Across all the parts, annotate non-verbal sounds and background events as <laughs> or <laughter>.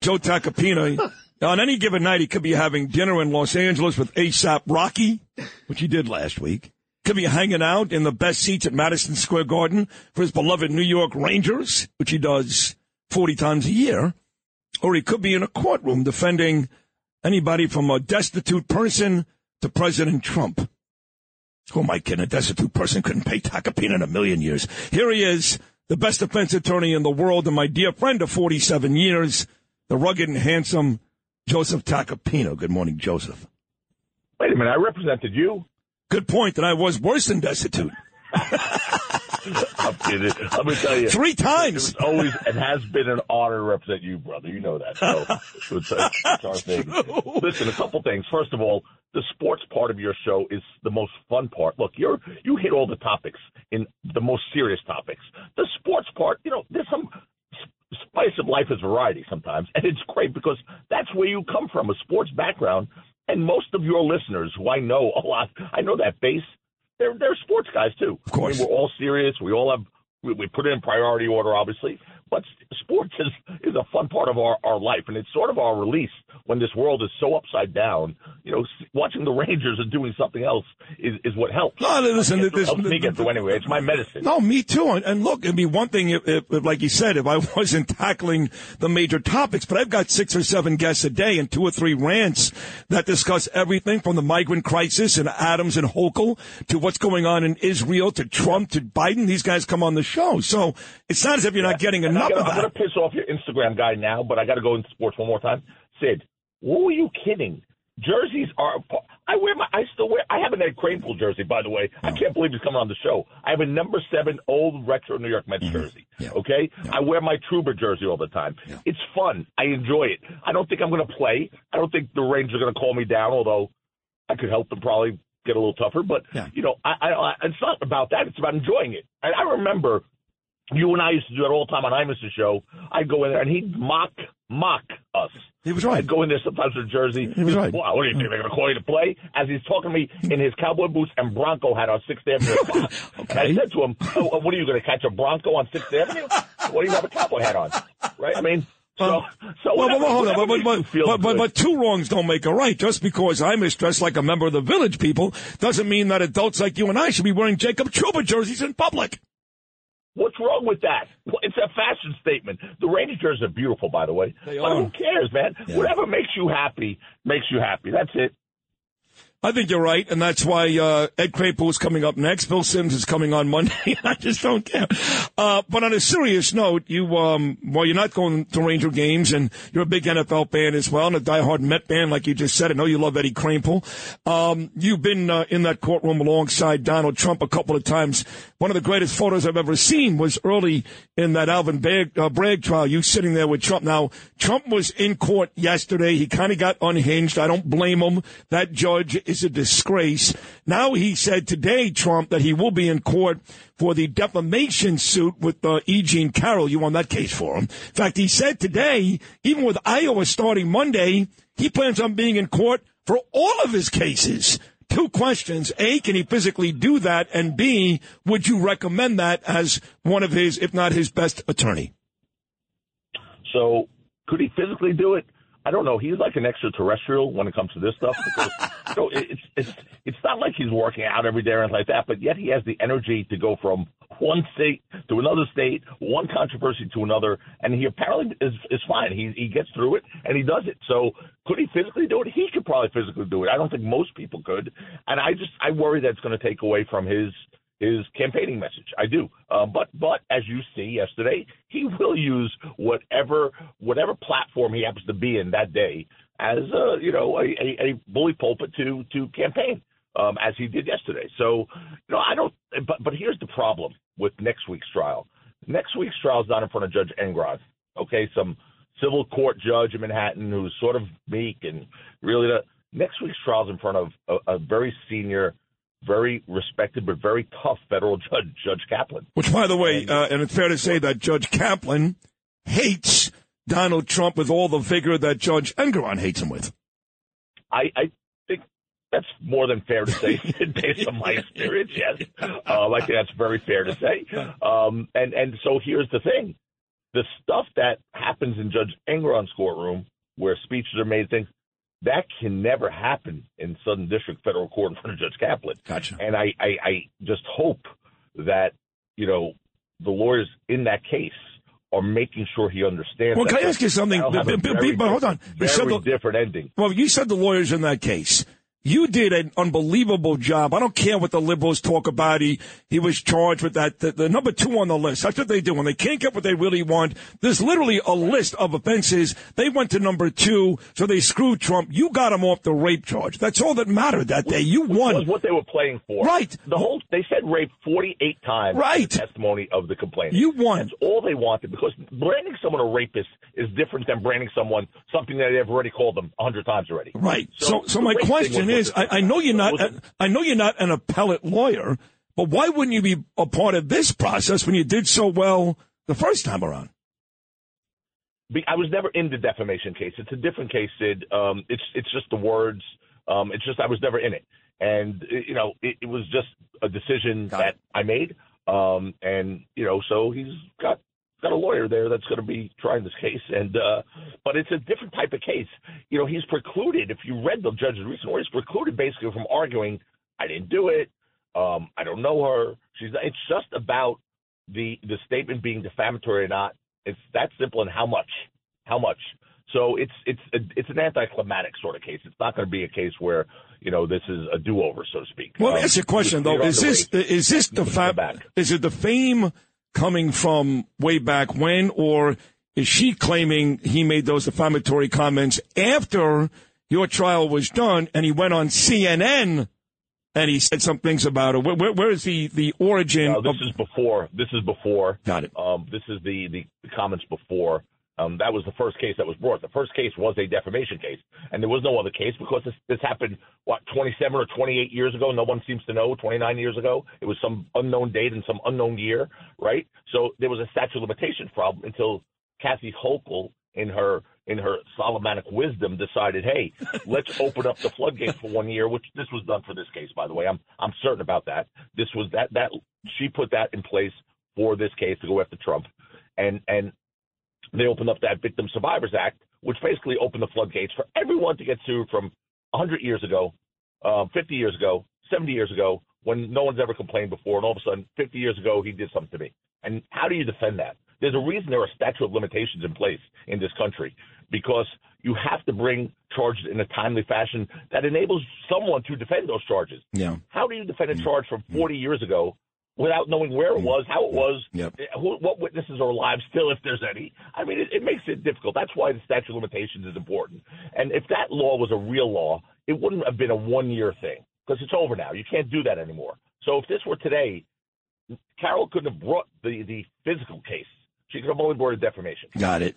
Joe Tacopina. <laughs> on any given night, he could be having dinner in Los Angeles with ASAP Rocky, which he did last week. Could be hanging out in the best seats at Madison Square Garden for his beloved New York Rangers, which he does 40 times a year. Or he could be in a courtroom defending anybody from a destitute person to President Trump. Who am I kidding? A destitute person couldn't pay Tacopina in a million years. Here he is, the best defense attorney in the world, and my dear friend of 47 years, the rugged and handsome Joseph Tacopina. Good morning, Joseph. Wait a minute, I represented you. Good point, that I was worse than destitute. I'm kidding. Let me tell you. Three times. It's always and has been an honor to represent you, brother. You know that. So it's, it's our thing. Listen, a couple things. First of all, the sports part of your show is the most fun part. Look, you're you hit all the topics in the most serious topics. The sports part, you know, there's some spice of life is variety sometimes, and it's great because that's where you come from, a sports background. And most of your listeners, who I know a lot, I know that base they're they're sports guys too. Of course, I mean, we're all serious. We all have we, we put it in priority order, obviously. But sports is is a fun part of our our life, and it's sort of our release when this world is so upside down. You know, watching the Rangers and doing something else is is what helps. No, listen, it helps me get through anyway. It's my medicine. No, me too. And, and look, it'd be one thing if, if, if, like you said, if I <laughs> wasn't tackling the major topics, but I've got six or seven guests a day and two or three rants that discuss everything from the migrant crisis and Adams and Hochul to what's going on in Israel to Trump to Biden. These guys come on the show, so it's not as if you're yeah. not getting enough gotta, of that. I'm going to piss off your Instagram guy now, but I got to go into sports one more time. Sid, what were you kidding? Jerseys are. I wear my. I still wear. I have an Ed Kranepool jersey, by the way. I can't believe he's coming on the show. I have a number seven old retro New York Mets Mm-hmm. jersey. Yeah. Okay. Yeah. I wear my Trouba jersey all the time. Yeah. It's fun. I enjoy it. I don't think I'm going to play. I don't think the Rangers are going to call me down, although I could help them probably get a little tougher. But you know, I, I, I, it's not about that. It's about enjoying it. And I remember you and I used to do it all the time on Imus's show. I'd go in there and he'd mock mock us. He was right. I'd go in there sometimes with Jersey. He was right. Wow, what do you think they're going to call you to play? As he's talking to me in his cowboy boots and Bronco hat on Sixth Avenue. <laughs> okay. I said to him, oh, oh "What are you going to catch a Bronco on Sixth Avenue? What do you have a cowboy hat on? Right? I mean." So, so well, whatever, well, hold on, but, but, but, but, but two wrongs don't make a right. Just because I'm dressed like a member of the village people doesn't mean that adults like you and I should be wearing Jacob Trouba jerseys in public. What's wrong with that? It's a fashion statement. The Ranger jerseys are beautiful, by the way. They but are. who cares, man? Yeah. Whatever makes you happy makes you happy. That's it. I think you're right, and that's why uh, Ed Kranepool is coming up next. Phil Simms is coming on Monday. <laughs> I just don't care. Uh, but on a serious note, you um, well, you're not going to Ranger games, and you're a big NFL fan as well, and a diehard Met fan, like you just said. I know you love Eddie Kranepool. Um, you've been uh, in that courtroom alongside Donald Trump a couple of times. One of the greatest photos I've ever seen was early in that Alvin Bragg, uh, Bragg trial. You sitting there with Trump. Now, Trump was in court yesterday. He kind of got unhinged. I don't blame him. That judge is a disgrace. Now he said today, Trump, that he will be in court for the defamation suit with uh, E. Jean Carroll. You won that case for him. In fact, he said today, even with Iowa starting Monday, he plans on being in court for all of his cases. Two questions. A, can he physically do that? And B, would you recommend that as one of his, if not his best attorney? So, could he physically do it? I don't know. He's like an extraterrestrial when it comes to this stuff because <laughs> you know, it's it's it's not like he's working out every day or anything like that. But yet he has the energy to go from one state to another state, one controversy to another, and he apparently is is fine. He he gets through it and he does it. So could he physically do it? He could probably physically do it. I don't think most people could, and I just I worry that it's going to take away from his his campaigning message. I do, uh, but but as you see yesterday, he will use whatever whatever platform he happens to be in that day as a you know a, a, a bully pulpit to to campaign um, as he did yesterday. So you know I don't. But but here's the problem with next week's trial. Next week's trial is not in front of Judge Engoron. Okay, some civil court judge in Manhattan who's sort of meek and really the next week's trial is in front of a, a very senior very respected but very tough federal <laughs> judge, Judge Kaplan. Which, by the way, uh, and it's fair to say that Judge Kaplan hates Donald Trump with all the vigor that Judge Engoron hates him with. I, I think that's more than fair to say <laughs> based on my experience. Yes, um, I think that's very fair to say. Um, and and so here's the thing: The stuff that happens in Judge Engoron's courtroom, where speeches are made, things that can never happen in Southern District Federal Court in front of Judge Kaplan. Gotcha. And I, I, I just hope that you know the lawyers in that case are making sure he understands. Well, can I ask you something? That'll have a But- but- but hold on. You said Very the- different ending. Well, you said the lawyers in that case. You did an unbelievable job. I don't care what the liberals talk about. He he was charged with that. The, the number two on the list. That's what they do when they can't get what they really want. There's literally a list of offenses. They went to number two, so they screwed Trump. You got him off the rape charge. That's all that mattered that day. You was won. what they were playing for. Right. The whole they said rape 48 times. in Right. the testimony of the complainant. You won. That's all they wanted because branding someone a rapist is different than branding someone something that they've already called them a hundred times already. Right. So, So so my question was is, I, I know you're not, I know you're not an appellate lawyer, but why wouldn't you be a part of this process when you did so well the first time around? Be- I was never in the defamation case. It's a different case, Sid. Um, it's it's just the words. Um, it's just I was never in it, and you know it, it was just a decision Got that it. I made. Um, and you know, so he's got got a lawyer there that's going to be trying this case, and uh, but it's a different type of case. You know, he's precluded. If you read the judge's recent order, he's precluded basically from arguing, "I didn't do it. Um, I don't know her. She's." Not. It's just about the the statement being defamatory or not. It's that simple, and how much? How much? So it's it's it's an anticlimactic sort of case. It's not going to be a case where you know this is a do over, so to speak. Well, Um, ask a question though. Is this is this the it fa- is it the fame coming from way back when, or is she claiming he made those defamatory comments after your trial was done and he went on CNN and he said some things about it? Where, where, where is the the origin No, this of? is before. This is before. Got it. Um, this is the, the the comments before. Um, that was the first case that was brought. The first case was a defamation case, and there was no other case because this, this happened what 27 or 28 years ago. No one seems to know. 29 years ago, it was some unknown date and some unknown year, right? So there was a statute of limitations problem until Kathy Hochul, in her in her Solomonic wisdom, decided, hey, <laughs> let's open up the floodgates for one year. Which this was done for this case, by the way. I'm I'm certain about that. This was that that she put that in place for this case to go after Trump, and and they opened up that Victim Survivors Act, which basically opened the floodgates for everyone to get sued from 100 years ago, um, 50 years ago, 70 years ago, when no one's ever complained before, and all of a sudden, 50 years ago, he did something to me. And how do you defend that? There's a reason there are statute of limitations in place in this country because you have to bring charges in a timely fashion that enables someone to defend those charges. Yeah. How do you defend a charge from 40 years ago without knowing where it was, how it was, Yep. Eh, who, what witnesses are alive still, if there's any? I mean, it, it makes it difficult. That's why the statute of limitations is important. And if that law was a real law, it wouldn't have been a one year thing because it's over now. You can't do that anymore. So if this were today, Carroll couldn't have brought the, the physical case. She could have only brought a defamation. Got it.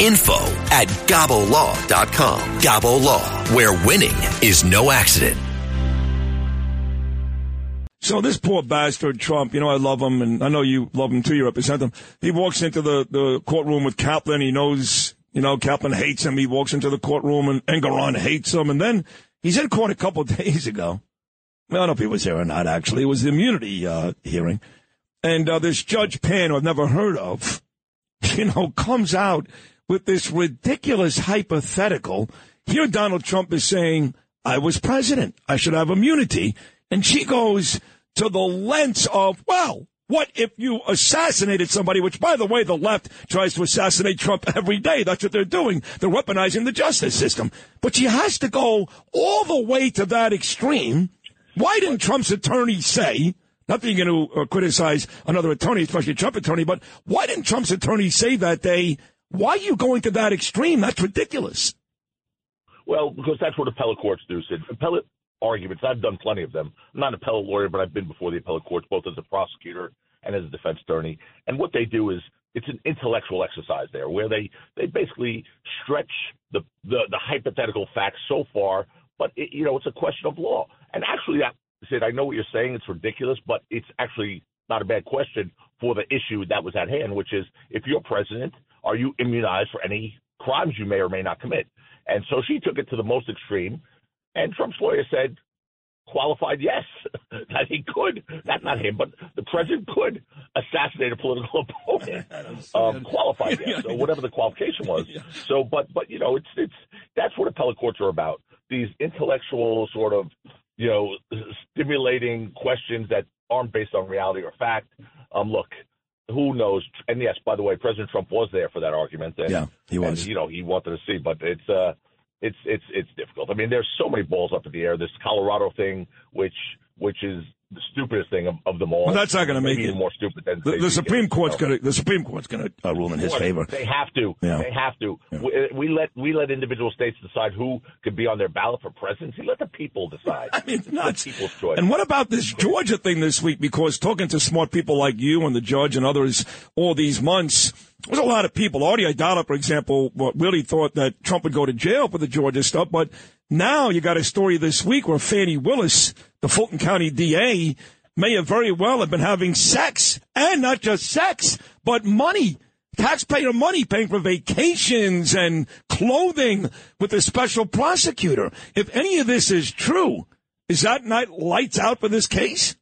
info at gabolaw.com. Gabo Law, where winning is no accident. So this poor bastard Trump, you know I love him, and I know you love him too. You represent him. He walks into the the courtroom with Kaplan. He knows, you know, Kaplan hates him. He walks into the courtroom, and Engoron hates him. And then he's in court a couple <laughs> days ago. I don't know if he was there or not. Actually, it was the immunity uh, hearing, and uh, this Judge Pan, who I've never heard of, <laughs> you know, comes out with this ridiculous hypothetical. Here, Donald Trump is saying, I was president. I should have immunity. And she goes to the lengths of, well, what if you assassinated somebody, which, by the way, the left tries to assassinate Trump every day. That's what they're doing. They're weaponizing the justice system. But she has to go all the way to that extreme. Why didn't Trump's attorney say, not that you're going to uh, criticize another attorney, especially a Trump attorney, but why didn't Trump's attorney say that day, why are you going to that extreme? That's ridiculous. Well, because that's what appellate courts do, Sid. Appellate arguments, I've done plenty of them. I'm not an appellate lawyer, but I've been before the appellate courts, both as a prosecutor and as a defense attorney. And what they do is it's an intellectual exercise there where they they basically stretch the the, the hypothetical facts so far, but it, you know it's a question of law. And actually, I said I know what you're saying. It's ridiculous, but it's actually not a bad question for the issue that was at hand, which is if you're president, are you immunized for any crimes you may or may not commit? And so she took it to the most extreme. And Trump's lawyer said, qualified yes, <laughs> that he could, not, not him, but the president could assassinate a political <laughs> opponent. <laughs> Um, qualified yes, or whatever the qualification was. So, but, but, you know, it's, it's, that's what appellate courts are about. These intellectual sort of, you know, stimulating questions that aren't based on reality or fact. Um, look, who knows? And yes, by the way, President Trump was there for that argument. And, yeah, he was. And, you know, he wanted to see, but it's uh, it's it's it's difficult. I mean, there's so many balls up in the air. This Colorado thing, which which is the stupidest thing of, of them all. Well, that's not going to make it more stupid than the, the Supreme Court's going to the Supreme Court's going to uh, rule in his favor. They have to. Yeah. They have to. Yeah. We, we, let we let individual states decide who could be on their ballot for presidency. Let the people decide. <laughs> I mean, it's nuts. people's choice. And what about this Georgia thing this week? Because talking to smart people like you and the judge and others all these months, there's a lot of people. Audie Aidala, for example, really thought that Trump would go to jail for the Georgia stuff, but now you got a story this week where Fani Willis, the Fulton County DA, may have very well have been having sex and not just sex, but money. Taxpayer money paying for vacations and clothing with a special prosecutor. If any of this is true, is that not lights out for this case?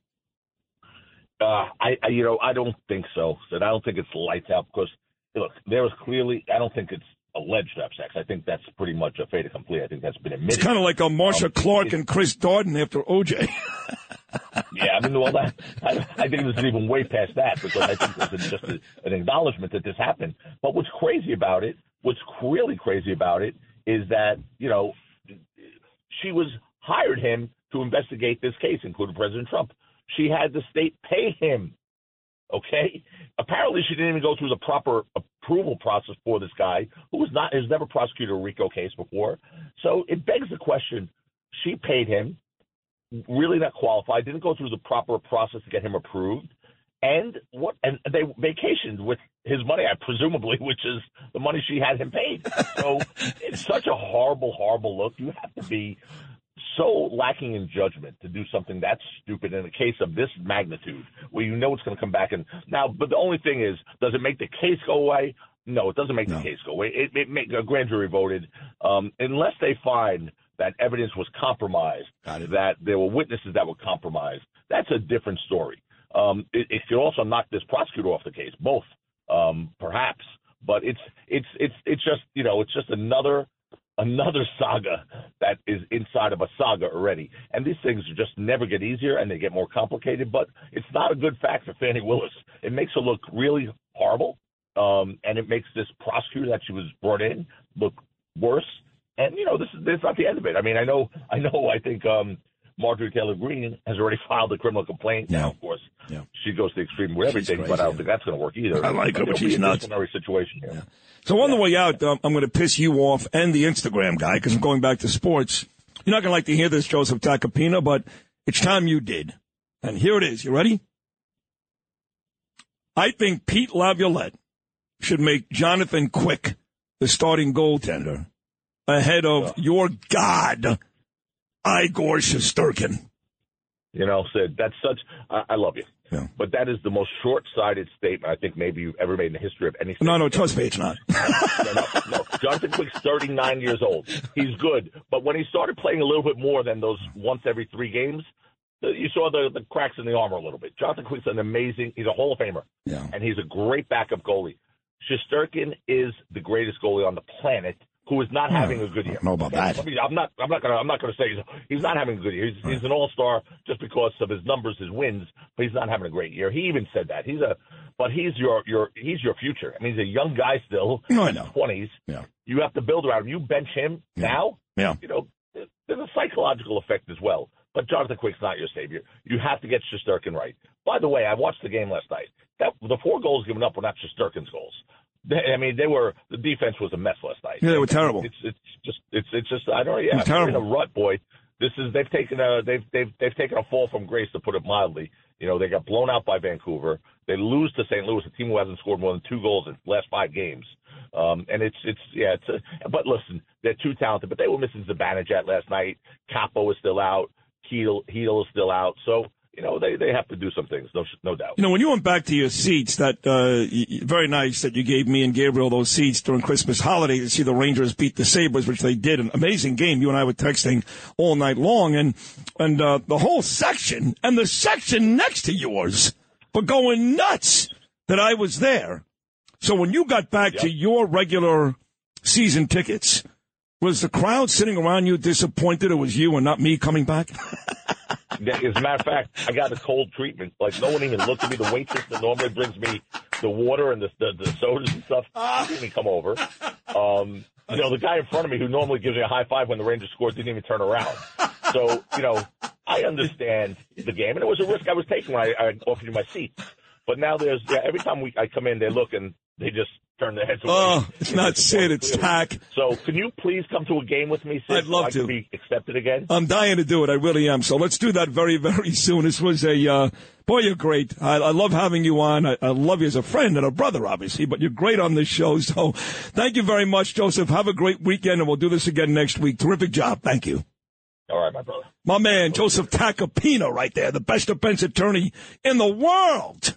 Uh, I, I, you know, I don't think so. I don't think it's lights out because look, there was clearly. I don't think it's alleged to have sex. I think that's pretty much a fait accompli. I think that's been admitted. It's kind of like a Marsha um, Clark and Chris Darden after OJ. <laughs> yeah, I mean, well, that, I, I think this is even way past that because I think this is just a, an acknowledgement that this happened. But what's crazy about it, what's really crazy about it, is that you know she was hired him to investigate this case, including President Trump. She had the state pay him. Okay. Apparently, she didn't even go through the proper approval process for this guy who was not has never prosecuted a RICO case before. So it begs the question: She paid him, really not qualified, didn't go through the proper process to get him approved, and what? And they vacationed with his money, I presumably, <laughs> which is the money she had him paid. So it's such a horrible, horrible look. You have to be so lacking in judgment to do something that stupid in a case of this magnitude, where you know it's going to come back. And now, but the only thing is, does it make the case go away? No, it doesn't make no. the case go away. It, it make a grand jury voted um, unless they find that evidence was compromised, that there were witnesses that were compromised. That's a different story. Um, it, it could also knock this prosecutor off the case, both um, perhaps. But it's it's it's it's just you know it's just another another saga that is inside of a saga already. And these things just never get easier and they get more complicated, but it's not a good fact for Fani Willis. It makes her look really horrible. Um, and it makes this prosecutor that she was brought in look worse. And you know, this is this is not the end of it. I mean, I know, I know. I think um, Marjorie Taylor Greene has already <laughs> filed a criminal complaint. Yeah. Now, course, yeah. she goes to the extreme with everything, crazy, but I don't yeah. think that's going to work either. I like her, but she's a nuts. situation here. Yeah. So on the way out, um, I'm going to piss you off and the Instagram guy because I'm going back to sports. You're not going to like to hear this, Joseph Tacopina, but it's time you did. And here it is. You ready? I think Pete Laviolette should make Jonathan Quick the starting goaltender ahead of your God, Igor Shesterkin. You know, Sid, that's such. I, I love you. Yeah. But that is the most short-sighted statement I think maybe you've ever made in the history of any. No, no, trust me, it's not. <laughs> no, no, no. Jonathan Quick's 39 years old. He's good, but when he started playing a little bit more than those once every three games, you saw the, the cracks in the armor a little bit. Jonathan Quick's an amazing. He's a Hall of Famer, Yeah. and he's a great backup goalie. Shesterkin is the greatest goalie on the planet who is not hmm. having a good year. I know about that. I mean, I'm not. I'm not gonna. I'm not gonna say he's, he's not having a good year. He's, he's an all star just because of his numbers, his wins, but he's not having a great year. He even said that he's a. But he's your your he's your future. I mean, he's a young guy still. No, I know. Twenties. Yeah. You have to build around him. You bench him Yeah. now. Yeah. You know, there's a psychological effect as well. But Jonathan Quick's not your savior. You have to get Shesterkin right. By the way, I watched the game last night. That the four goals given up were not Shesterkin's goals. They, I mean, they were the defense was a mess last night. Yeah, they were terrible. It's it's just it's it's just I don't know. Yeah, they're in a rut, boy. This is they've taken a they've they've they've taken a fall from grace to put it mildly. You know, they got blown out by Vancouver. They lose to St. Louis, a team who hasn't scored more than two goals in the last five games. Um, and it's it's yeah, it's a, but listen, they're too talented. But they were missing Zibanejad last night. Kaapo is still out. Heel Heel is still out. So you know they they have to do some things, no no doubt. You know, when you went back to your seats, that uh, very nice that you gave me and Gabriel those seats during Christmas holiday to see the Rangers beat the Sabres, which they did. An amazing game. You and I were texting all night long, and and uh, the whole section and the section next to yours were going nuts that I was there. So when you got back Yep. to your regular season tickets, was the crowd sitting around you disappointed it was you and not me coming back? <laughs> As a matter of fact, I got a cold treatment. Like no one even looked at me. The waitress that normally brings me the water and the the, the sodas and stuff didn't even come over. Um, you know, the guy in front of me who normally gives me a high five when the Rangers scored didn't even turn around. So you know, I understand the game, and it was a risk I was taking when I, I offered you my seat. But now there's yeah, every time we I come in, they look and they just turn their heads away. Oh, it's not Sid, it's Tack. So can you please come to a game with me, Sid? I'd love so to. Be accepted again. I'm dying to do it. I really am. So let's do that very, very <laughs> soon. This was a, uh, boy, you're great. I, I love having you on. I, I love you as a friend and a brother, obviously, but you're great on this show. So thank you very much, Joseph. Have a great weekend and we'll do this again next week. Terrific job. Thank you. All right, my brother. My man, Joseph Tacopina right there, the best defense attorney in the world.